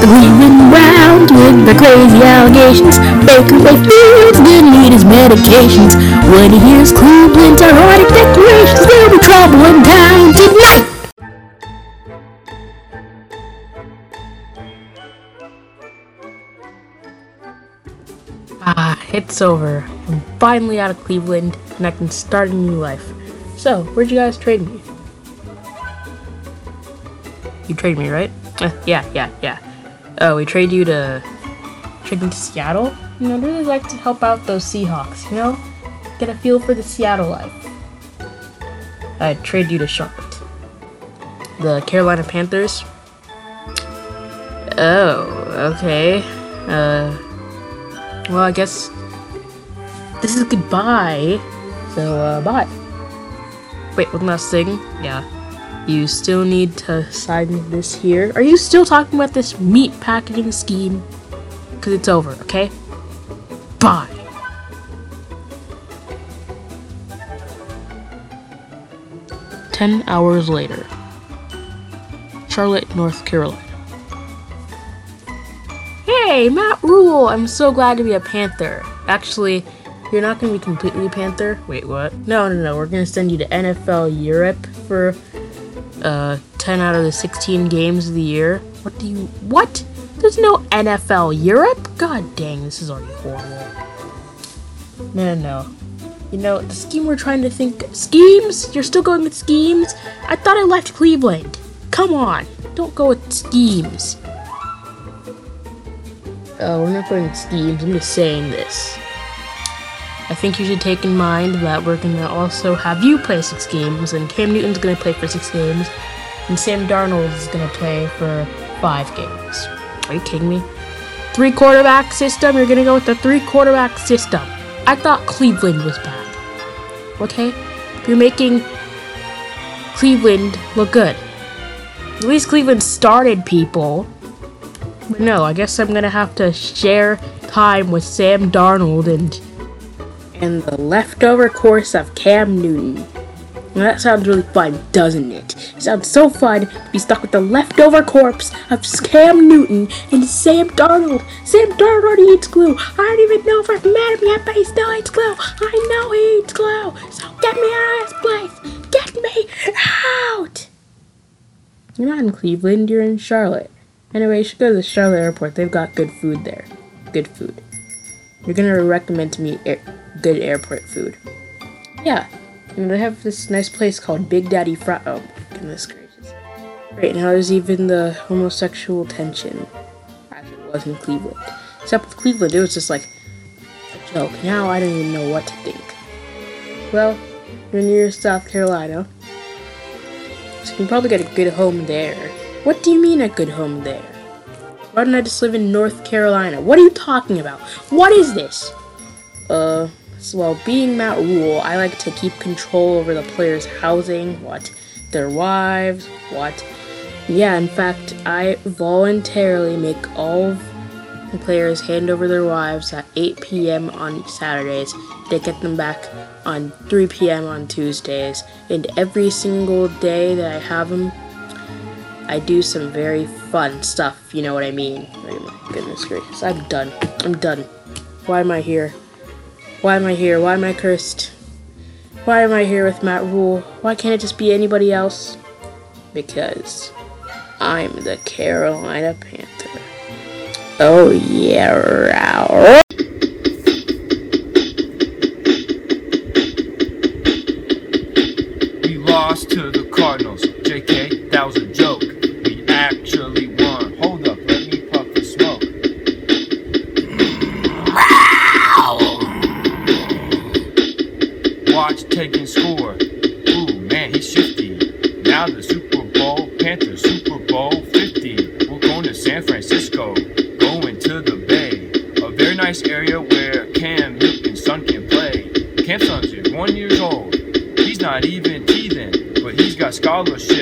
The Cleveland Browns with the crazy allegations. Baker Mayfield's gonna need his medications. When he hears Cleveland's ironic declarations, there'll be trouble in town tonight. Ah, it's over. I'm finally out of Cleveland and I can start a new life. So, where'd you guys trade me? You trade me, right? Uh, yeah, yeah, yeah. Oh, we trade you to trade me to Seattle. You know, I'd really like to help out those Seahawks. You know, get a feel for the Seattle life. I'd trade you to Charlotte. The Carolina Panthers. Oh, okay. Uh, well, I guess this is goodbye. So, uh, bye. Wait, one last thing. Yeah. You still need to sign this here. Are you still talking about this meat packaging scheme? Because it's over, okay? Bye. Ten hours later. Charlotte, North Carolina. Hey, Matt Rhule! I'm so glad to be a Panther. Actually, you're not going to be completely Panther. Wait, what? No, no, no. We're going to send you to NFL Europe for uh, 10 out of the 16 games of the year. What do you. What? There's no NFL Europe? God dang, this is already horrible. No, no, no. You know, the scheme we're trying to think. Schemes? You're still going with schemes? I thought I left Cleveland. Come on. Don't go with schemes. Oh, we're not going with schemes. I'm just saying this. I think you should take in mind that we're going to also have you play six games, and Cam Newton's going to play for six games, and Sam Darnold is going to play for five games. Are you kidding me? Three quarterback system? You're going to go with the three quarterback system. I thought Cleveland was bad. Okay? You're making Cleveland look good. At least Cleveland started people. But no, I guess I'm to have to share time with Sam Darnold and and the leftover course of Cam Newton. Well, that sounds really fun, doesn't it? It sounds so fun to be stuck with the leftover corpse of Cam Newton and Sam Darnold. Sam Darnold already eats glue. I don't even know if I've met him yet, but he still eats glue. I know he eats glue. So get me out of this place. Get me out. You're not in Cleveland, you're in Charlotte. Anyway, you should go to the Charlotte airport. They've got good food there. Good food. You're gonna recommend to me good airport food. Yeah, and they have this nice place called Big Daddy Fry. Oh, goodness gracious! Right now, there's even the homosexual tension, as it was in Cleveland. Except with Cleveland, it was just like a joke. Now I don't even know what to think. Well, you're near South Carolina, so you can probably get a good home there. What do you mean a good home there? Why don't I just live in North Carolina? What are you talking about? What is this? Uh, so, well, being Matt Rhule, I like to keep control over the players' housing, what, their wives, what. Yeah, in fact, I voluntarily make all the players hand over their wives at 8 p.m. on Saturdays. They get them back on 3 p.m. on Tuesdays. And every single day that I have them, I do some very fun stuff, you know what I mean. Oh my goodness gracious, I'm done. I'm done. Why am I here? Why am I here? Why am I cursed? Why am I here with Matt Rhule? Why can't it just be anybody else? Because I'm the Carolina Panther. Oh yeah, row. We lost to the Cardinals. JK, that was a joke. Watch taking score. Ooh, man, he's shifty. Now the Super Bowl, Panthers Super Bowl 50. We're going to San Francisco, going to the Bay. A very nice area where Cam Newton's son can play. Cam's son's one years old. He's not even teething, but he's got scholarships,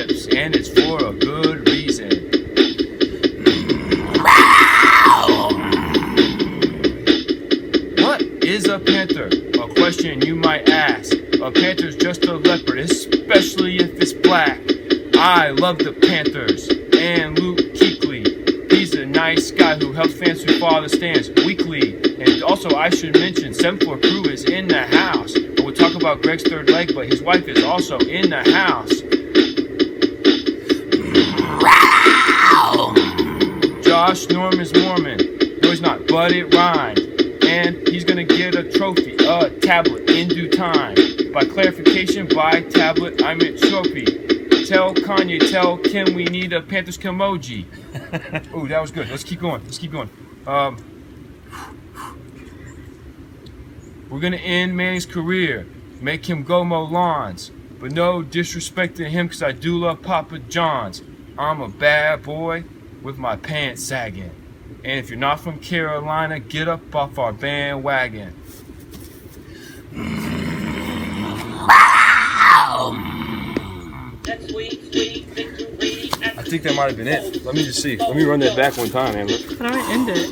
it's black. I love the Panthers and Luke Kuechly. He's a nice guy who helps fans who follow the stands weekly. And also, I should mention, 7 Floor Crew is in the house. We'll talk about Greg's third leg, but his wife is also in the house. Josh Norm is Mormon. No, he's not, but it rhymed. And he's gonna get a trophy, a tablet in due time. By clarification, by tablet, I meant trophy. Tell Kanye, tell Kim we need a Panthers emoji. oh, that was good. Let's keep going. Let's keep going. Um, we're gonna end Manning's career, make him go mow lawns. But no disrespect to him, cause I do love Papa John's. I'm a bad boy with my pants sagging. And if you're not from Carolina, get up off our bandwagon. That sweet, sweet victory. I think that might have been it. Let me just see. Let me run that back one time, man. How do I end it?